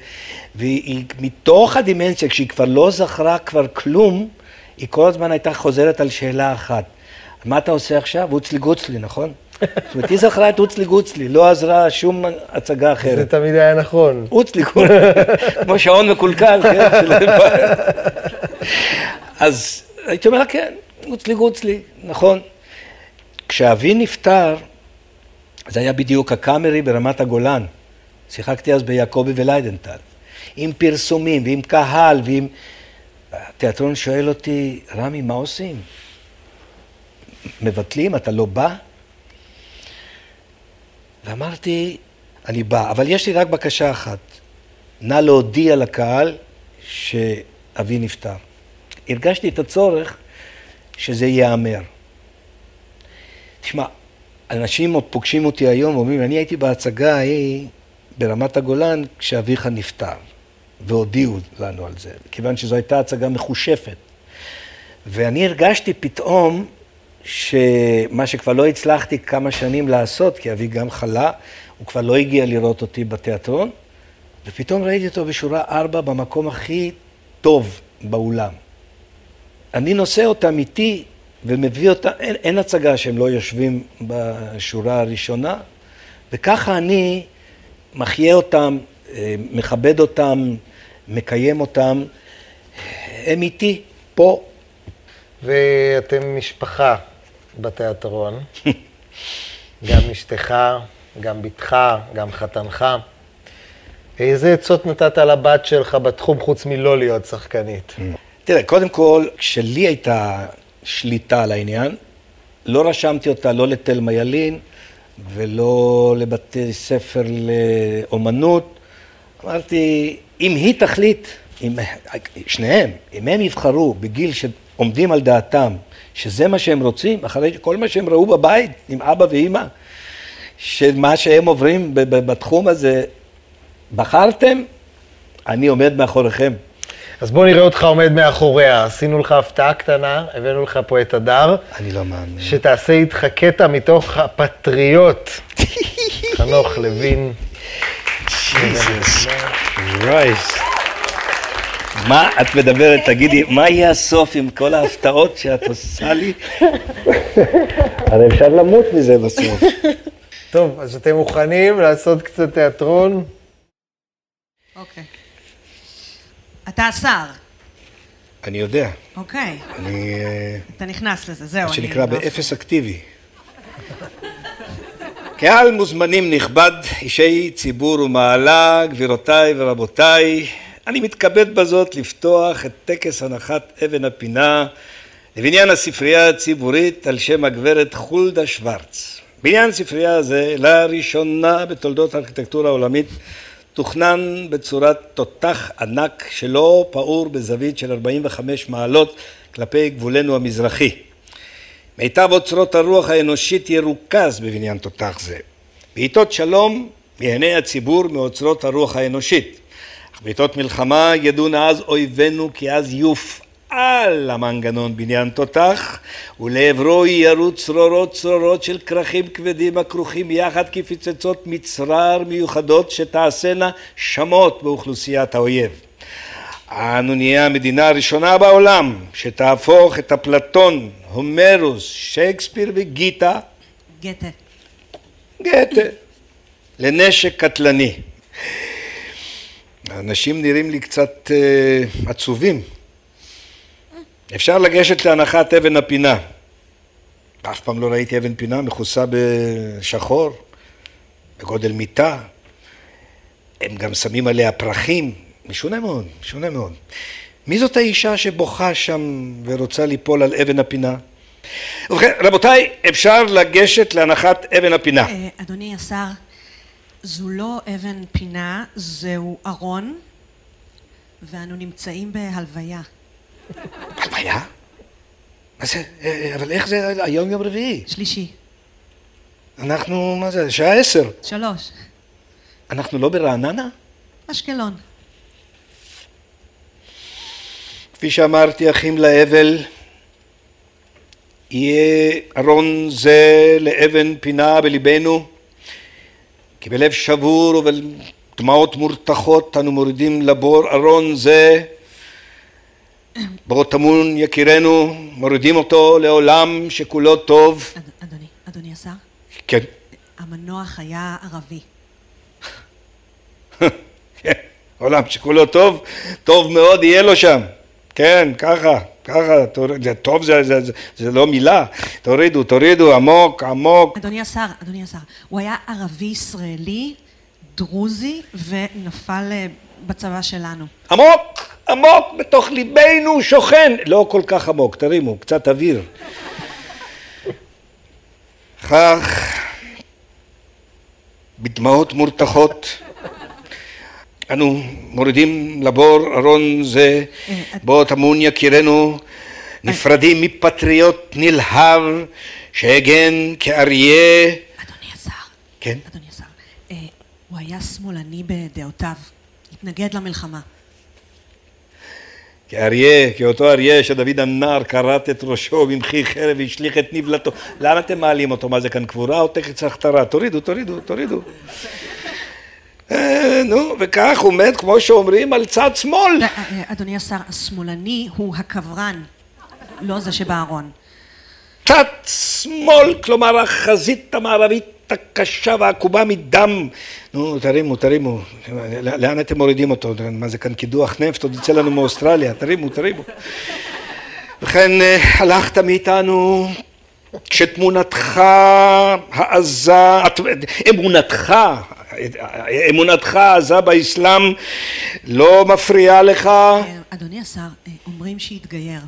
והיא מתוך הדימנציה, כשהיא כבר לא זכרה כבר כלום, היא כל הזמן הייתה חוזרת על שאלה אחת. מה אתה עושה עכשיו? אוצלי גוצלי, נכון? <laughs> זאת אומרת, היא זכרה את אוצלי גוצלי, לא עזרה שום הצגה אחרת. זה תמיד היה נכון. אוצלי, <laughs> כמו שעון מקולקל, כן? <laughs> אז הייתי אומר לה, כן, גוצלי גוצלי, נכון. כשאבי נפטר, זה היה בדיוק הקאמרי ברמת הגולן. שיחקתי אז ביעקבי וליידנטל. עם פרסומים ועם קהל ועם... התיאטרון שואל אותי, רמי, מה עושים? מבטלים? אתה לא בא? ואמרתי, אני בא, אבל יש לי רק בקשה אחת, נא להודיע לקהל שאבי נפטר. הרגשתי את הצורך שזה ייאמר. תשמע, אנשים פוגשים אותי היום ואומרים, אני הייתי בהצגה ההיא ברמת הגולן כשאביך נפטר, והודיעו לנו על זה, כיוון שזו הייתה הצגה מחושפת. ואני הרגשתי פתאום שמה שכבר לא הצלחתי כמה שנים לעשות, כי אבי גם חלה, הוא כבר לא הגיע לראות אותי בתיאטרון, ופתאום ראיתי אותו בשורה ארבע במקום הכי טוב באולם. אני נושא אותם איתי ומביא אותם, אין, אין הצגה שהם לא יושבים בשורה הראשונה, וככה אני מחיה אותם, אה, מכבד אותם, מקיים אותם, הם איתי, פה. ואתם משפחה בתיאטרון, <laughs> גם אשתך, גם בתך, גם חתנך. איזה עצות נתת לבת שלך בתחום חוץ מלא להיות שחקנית? תראה, קודם כל, כשלי הייתה שליטה על העניין, לא רשמתי אותה לא לתלמה ילין ולא לבתי ספר לאומנות. אמרתי, אם היא תחליט, אם, שניהם, אם הם יבחרו בגיל שעומדים על דעתם, שזה מה שהם רוצים, אחרי כל מה שהם ראו בבית עם אבא ואימא, שמה שהם עוברים בתחום הזה, בחרתם, אני עומד מאחוריכם. אז בוא נראה אותך עומד מאחוריה. עשינו לך הפתעה קטנה, הבאנו לך פה את הדר. אני לא מאמין. שתעשה איתך קטע מתוך הפטריוט. <laughs> חנוך לוין. ג'יזוס קרייסט. מה את מדברת? תגידי, מה יהיה הסוף עם כל ההפתעות שאת עושה לי? <laughs> הרי אפשר למות מזה בסוף. טוב, אז אתם מוכנים לעשות קצת תיאטרון? אוקיי. אתה השר. אני יודע. אוקיי. אני... אה, אתה נכנס לזה, זהו. מה שנקרא לא- באפס אקטיבי. קהל מוזמנים נכבד, אישי ציבור ומעלה, גבירותיי ורבותיי, אני מתכבד בזאת לפתוח את טקס הנחת אבן הפינה לבניין הספרייה הציבורית על שם הגברת חולדה שוורץ. בניין ספרייה זה לראשונה בתולדות הארכיטקטורה העולמית תוכנן בצורת תותח ענק שלא פעור בזווית של 45 מעלות כלפי גבולנו המזרחי. מיטב אוצרות הרוח האנושית ירוכז בבניין תותח זה. בעיתות שלום ייהנה הציבור מאוצרות הרוח האנושית. אך בעיתות מלחמה ידעו אז אויבינו כי אז יופעל המנגנון בניין תותח ולעברו יירו צרורות צרורות של כרכים כבדים הכרוכים יחד כפצצות מצרר מיוחדות שתעשינה שמות באוכלוסיית האויב. אנו נהיה המדינה הראשונה בעולם שתהפוך את אפלטון, הומרוס, שייקספיר וגיטה, גתה. גתה, לנשק קטלני. האנשים נראים לי קצת אה, עצובים. אפשר לגשת להנחת אבן הפינה. אף פעם לא ראיתי אבן פינה מכוסה בשחור, בגודל מיטה. הם גם שמים עליה פרחים. משונה מאוד, משונה מאוד. מי זאת האישה שבוכה שם ורוצה ליפול על אבן הפינה? ובכן, רבותיי, אפשר לגשת להנחת אבן הפינה. אה, אדוני השר, זו לא אבן פינה, זהו ארון, ואנו נמצאים בהלוויה. <laughs> הלוויה? מה זה? אבל איך זה היום יום רביעי? שלישי. אנחנו, מה זה? שעה עשר. שלוש. אנחנו לא ברעננה? אשקלון. כפי שאמרתי, אחים לאבל, יהיה ארון זה לאבן פינה בליבנו, כי בלב שבור ובדמעות מורתחות אנו מורידים לבור ארון זה, בו טמון יקירנו, מורידים אותו לעולם שכולו טוב. אד, אדוני, אדוני השר, כן, המנוח היה ערבי. כן, עולם שכולו טוב, טוב מאוד יהיה לו שם. כן, ככה, ככה, תוריד, זה טוב, זה, זה, זה, זה לא מילה. תורידו, תורידו, עמוק, עמוק. אדוני השר, אדוני השר, הוא היה ערבי ישראלי, דרוזי, ונפל אה, בצבא שלנו. עמוק, עמוק בתוך ליבנו שוכן. לא כל כך עמוק, תרימו, קצת אוויר. כך, בדמעות מורתחות, אנו מורידים לבור ארון זה, בו טמון יקירנו, נפרדים מפטריוט נלהב, שהגן כאריה. אדוני השר, כן? אדוני השר, אה, הוא היה שמאלני בדעותיו, התנגד למלחמה. כאריה, כאותו אריה שדוד הנער כרת את ראשו במחי חרב והשליך את נבלתו. לאן אתם מעלים אותו? מה זה כאן קבורה או טקס הכתרה? תורידו, תורידו, תורידו. אה, נו, וכך הוא מת, כמו שאומרים, על צד שמאל. אה, אה, אדוני השר, השמאלני הוא הקברן, לא זה שבארון. צד שמאל, כלומר החזית המערבית הקשה והעקובה מדם. נו, תרימו, תרימו. לאן אתם מורידים אותו? מה זה כאן קידוח נפט? עוד יצא לנו מאוסטרליה. תרימו, תרימו. ובכן, אה, הלכת מאיתנו כשתמונתך העזה, אמונתך, אמונתך העזה באסלאם לא מפריעה לך, אה, אדוני השר, אה, אומרים שהתגייר.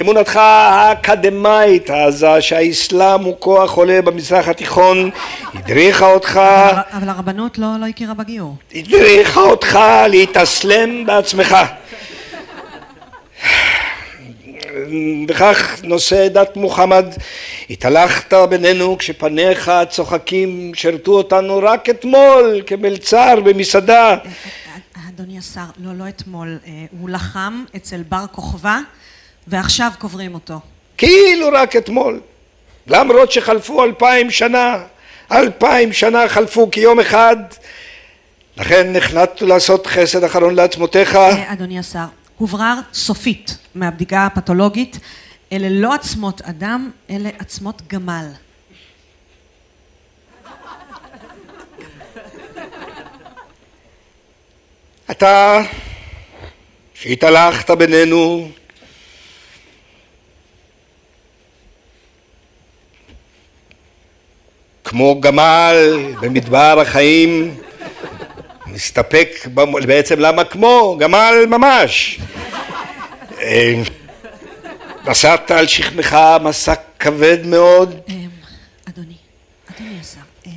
אמונתך האקדמאית העזה שהאסלאם הוא כוח עולה במזרח התיכון הדריכה אותך, אבל- אבל הרבנות לא לא הכירה בגיור. הדריכה אותך להתאסלם בעצמך. וכך נושא דת מוחמד התהלכת בינינו כשפניך הצוחקים שירתו אותנו רק אתמול כמלצר במסעדה אה, אדוני השר, לא, לא אתמול, אה, הוא לחם אצל בר כוכבא, ועכשיו קוברים אותו. כאילו רק אתמול למרות שחלפו אלפיים שנה אלפיים שנה חלפו כיום אחד לכן החלטנו לעשות חסד אחרון לעצמותיך אה, אדוני השר, הוברר סופית מהבדיקה הפתולוגית, אלה לא עצמות אדם, אלה עצמות גמל. אתה שהתהלכת בינינו כמו גמל במדבר החיים מסתפק, במ- בעצם למה כמו? גמל ממש. אה, נשאת על שכמך מסע כבד מאוד אמ, אדוני, אדוני השר, אמ,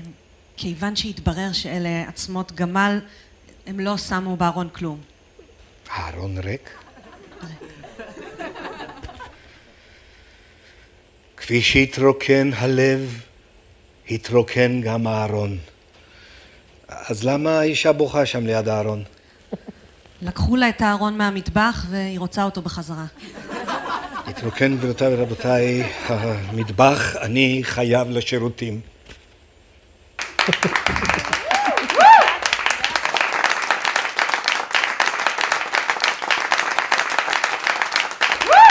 כיוון שהתברר שאלה עצמות גמל, הם לא שמו בארון כלום. הארון ריק? כפי שהתרוקן הלב, התרוקן גם הארון. אז למה האישה בוכה שם ליד הארון? לקחו לה את הארון מהמטבח והיא רוצה אותו בחזרה. התרוקן גבירותיי ורבותיי, המטבח, אני חייב לשירותים.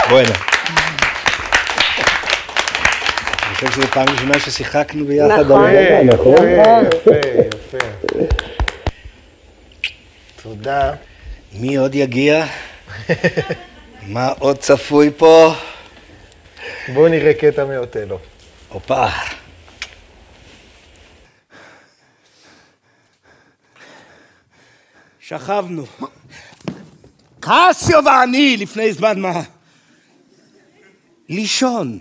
בואי הנה. אני חושב שזו פעם ראשונה ששיחקנו ביחד. נכון. הרגע, נכון? יפה, יפה, יפה. תודה. מי עוד יגיע? <laughs> מה עוד צפוי פה? בואו נראה קטע מאותלו. הופה. שכבנו. קסיו ואני לפני זמן מה. לישון.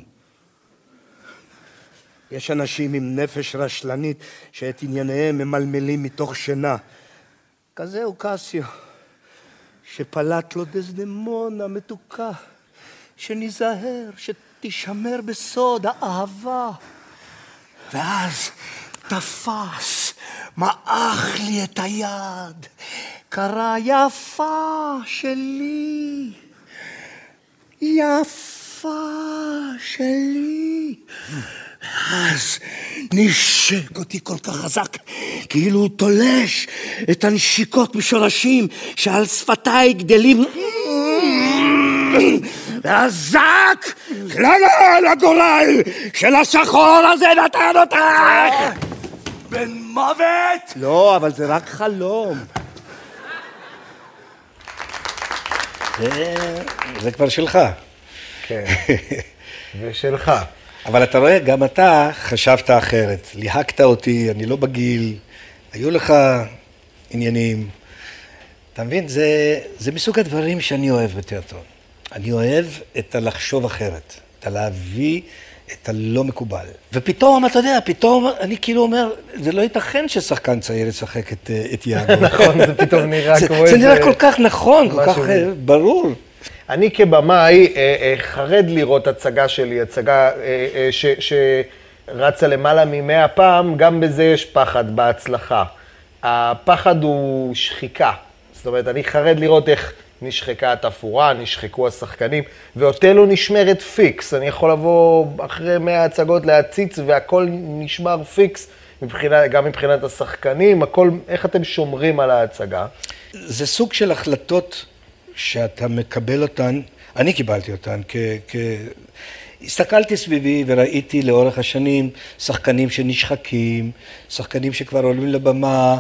יש אנשים עם נפש רשלנית שאת ענייניהם ממלמלים מתוך שינה. כזה הוא קסיו, שפלט לו דזדמונה מתוקה, שניזהר, שתישמר בסוד האהבה. ואז תפס מעך לי את היד. קרה יפה שלי, יפה שלי. אז נשק אותי כל כך חזק, כאילו הוא תולש את הנשיקות משורשים שעל שפתיי גדלים. והזק, לאן הגורל של השחור הזה נתן אותך? בן מוות! לא, אבל זה רק חלום. זה, זה כבר שלך. כן, ושלך. אבל אתה רואה, גם אתה חשבת אחרת. ליהקת אותי, אני לא בגיל, היו לך עניינים. אתה מבין? זה, זה מסוג הדברים שאני אוהב בתיאטרון. אני אוהב את הלחשוב אחרת, את הלהביא את הלא מקובל. ופתאום, אתה יודע, פתאום אני כאילו אומר, זה לא ייתכן ששחקן צעיר ישחק את, אה, את יאגו. נכון, זה פתאום נראה <laughs> זה, כמו זה איזה... נראה כל כך נכון, כל כך אה, ברור. אני כבמאי אה, אה, חרד לראות הצגה שלי, הצגה אה, ש, שרצה למעלה ממאה פעם, גם בזה יש פחד בהצלחה. הפחד הוא שחיקה. זאת אומרת, אני חרד לראות איך נשחקה התפאורה, נשחקו השחקנים, ואותלו נשמרת פיקס. אני יכול לבוא אחרי מאה הצגות להציץ והכל נשמר פיקס, מבחינה, גם מבחינת השחקנים, הכל, איך אתם שומרים על ההצגה? זה סוג של החלטות שאתה מקבל אותן, אני קיבלתי אותן כ... כ... הסתכלתי סביבי וראיתי לאורך השנים שחקנים שנשחקים, שחקנים שכבר עולים לבמה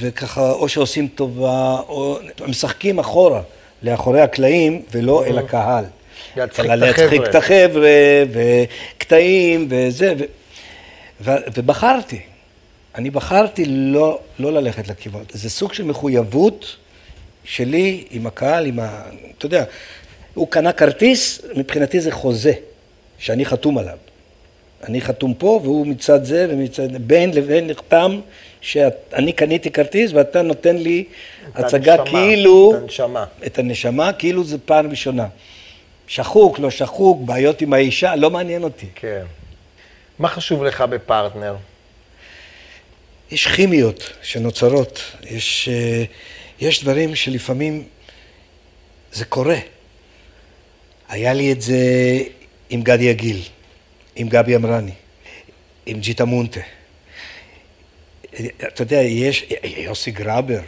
וככה או שעושים טובה או משחקים אחורה, לאחורי הקלעים ולא אל הקהל. להצחיק אלא. את החבר'ה וקטעים וזה, ו... ו... ובחרתי. אני בחרתי לא, לא ללכת לכיוון. זה סוג של מחויבות שלי עם הקהל, עם ה... אתה יודע, הוא קנה כרטיס, מבחינתי זה חוזה שאני חתום עליו. אני חתום פה והוא מצד זה ומצד... בין לבין נחתם שאני קניתי כרטיס ואתה נותן לי הצגה הנשמה, כאילו... את הנשמה. את הנשמה, כאילו זה פעם ראשונה. שחוק, לא שחוק, בעיות עם האישה, לא מעניין אותי. כן. מה חשוב לך בפרטנר? יש כימיות שנוצרות, יש, אה, יש דברים שלפעמים זה קורה. היה לי את זה עם גדי יגיל, עם גבי אמרני, עם ג'יטה מונטה. אתה יודע, יש, יוסי גראבר.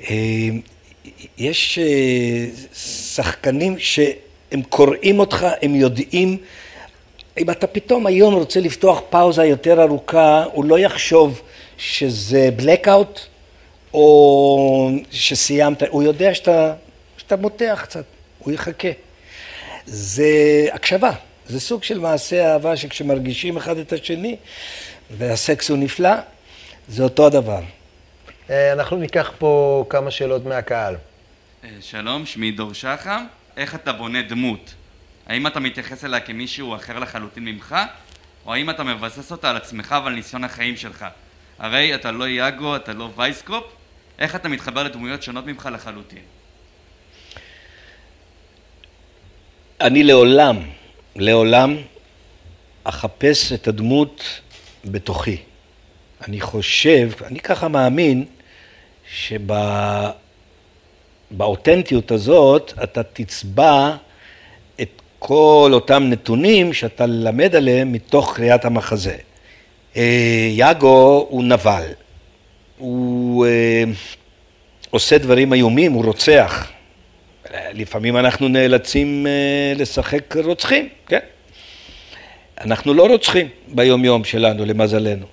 <laughs> יש אה, שחקנים שהם קוראים אותך, הם יודעים אם אתה פתאום היום רוצה לפתוח פאוזה יותר ארוכה, הוא לא יחשוב שזה blackout או שסיימת, הוא יודע שאתה, שאתה מותח קצת, הוא יחכה. זה הקשבה, זה סוג של מעשה אהבה שכשמרגישים אחד את השני והסקס הוא נפלא, זה אותו הדבר. אה, אנחנו ניקח פה כמה שאלות מהקהל. אה, שלום, שמי דור שחם. איך אתה בונה דמות? האם אתה מתייחס אליה כמישהו אחר לחלוטין ממך? או האם אתה מבסס אותה על עצמך ועל ניסיון החיים שלך? הרי אתה לא יאגו, אתה לא וייסקופ? איך אתה מתחבר לדמויות שונות ממך לחלוטין? אני לעולם, לעולם אחפש את הדמות בתוכי. אני חושב, אני ככה מאמין, שבאותנטיות הזאת אתה תצבע את כל אותם נתונים שאתה למד עליהם מתוך קריאת המחזה. אה, יאגו הוא נבל, הוא אה, עושה דברים איומים, הוא רוצח. לפעמים אנחנו נאלצים אה, לשחק רוצחים, כן? אנחנו לא רוצחים ביום-יום שלנו, למזלנו.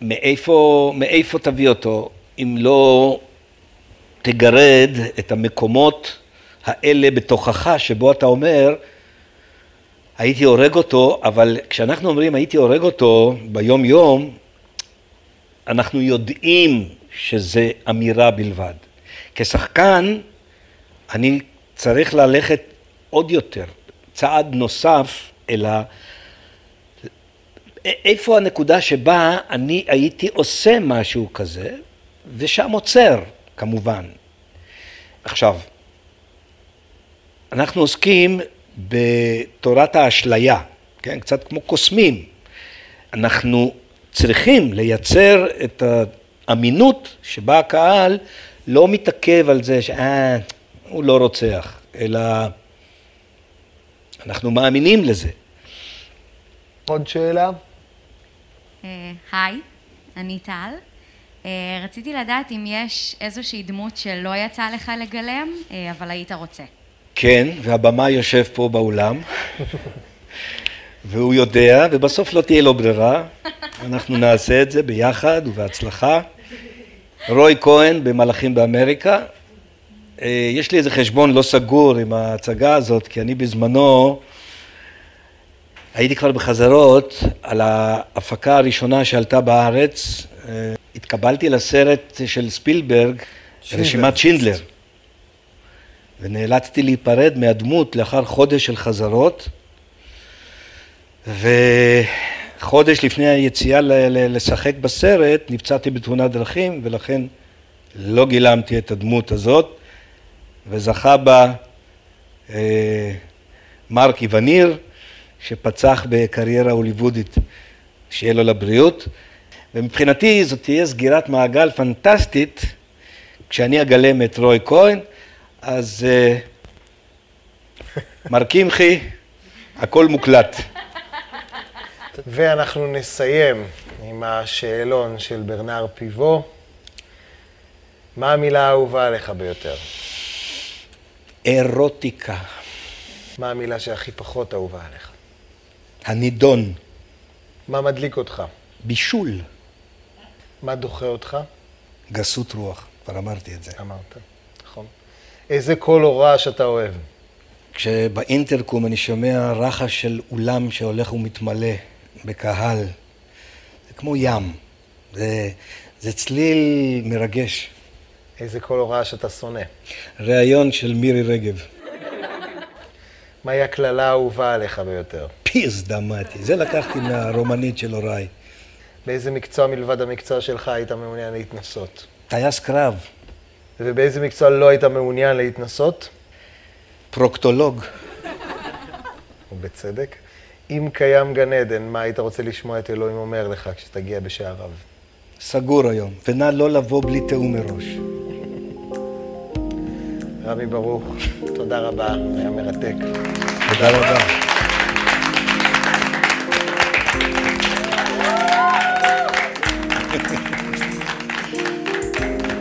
מאיפה, מאיפה תביא אותו אם לא תגרד את המקומות האלה בתוכך, שבו אתה אומר, הייתי הורג אותו, אבל כשאנחנו אומרים הייתי הורג אותו ביום-יום, אנחנו יודעים שזה אמירה בלבד. כשחקן, אני צריך ללכת עוד יותר, צעד נוסף אל ה... איפה הנקודה שבה אני הייתי עושה משהו כזה, ושם עוצר, כמובן. עכשיו, אנחנו עוסקים בתורת האשליה, כן? קצת כמו קוסמים. אנחנו צריכים לייצר את האמינות שבה הקהל לא מתעכב על זה שאה, הוא לא רוצח, אלא אנחנו מאמינים לזה. עוד שאלה? אה, היי, אני טל. אה, רציתי לדעת אם יש איזושהי דמות שלא יצא לך לגלם, אה, אבל היית רוצה. כן, והבמה יושב פה באולם, <laughs> והוא יודע, ובסוף לא תהיה לו ברירה. <laughs> אנחנו נעשה את זה ביחד ובהצלחה. רוי כהן במלאכים באמריקה. אה, יש לי איזה חשבון לא סגור עם ההצגה הזאת, כי אני בזמנו הייתי כבר בחזרות על ההפקה הראשונה שעלתה בארץ. אה, התקבלתי לסרט של ספילברג, רשימת שינדלר. ונאלצתי להיפרד מהדמות לאחר חודש של חזרות. וחודש לפני היציאה לשחק בסרט נפצעתי בתאונת דרכים ולכן לא גילמתי את הדמות הזאת וזכה בה אה, מרק איווניר שפצח בקריירה הוליוודית, שיהיה לו לבריאות. ומבחינתי זאת תהיה סגירת מעגל פנטסטית. כשאני אגלם את רוי כהן אז אה, מר קמחי הכל מוקלט ואנחנו נסיים עם השאלון של ברנר פיבו. מה המילה האהובה עליך ביותר? אירוטיקה. מה המילה שהכי פחות אהובה עליך? הנידון. מה מדליק אותך? בישול. מה דוחה אותך? גסות רוח, כבר אמרתי את זה. אמרת, נכון. איזה קול או רעש אתה אוהב? כשבאינטרקום אני שומע רחש של אולם שהולך ומתמלא בקהל, זה כמו ים, זה, זה צליל מרגש. איזה קול או רעש אתה שונא? ראיון של מירי רגב. <laughs> מהי הקללה האהובה עליך ביותר? pizda mă-tii, זה לקחתי מהרומנית של הוריי. באיזה מקצוע מלבד המקצוע שלך היית מעוניין להתנסות? טייס קרב. ובאיזה מקצוע לא היית מעוניין להתנסות? פרוקטולוג. ובצדק. אם קיים גן עדן, מה היית רוצה לשמוע את אלוהים אומר לך כשתגיע בשעריו? סגור היום, ונא לא לבוא בלי תיאום מראש. רמי ברוך, תודה רבה, היה מרתק. תודה רבה.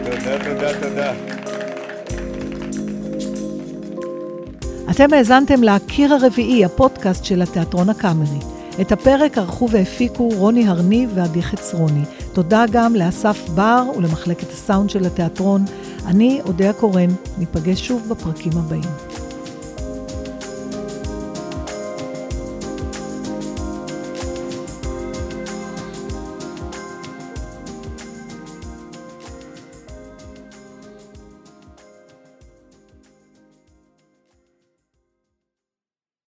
תודה, תודה, תודה. אתם האזנתם ל"קיר הרביעי", הפודקאסט של התיאטרון הקאמרי. את הפרק ערכו והפיקו רוני הרניב ועדי חצרוני. תודה גם לאסף בר ולמחלקת הסאונד של התיאטרון. אני, אודיה קורן, ניפגש שוב בפרקים הבאים.